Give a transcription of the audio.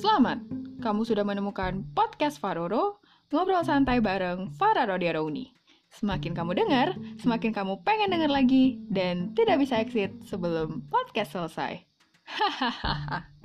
Selamat, kamu sudah menemukan podcast Faroro, ngobrol santai bareng Farah Rodiaroni. Semakin kamu dengar, semakin kamu pengen dengar lagi, dan tidak bisa exit sebelum podcast selesai. Hahaha.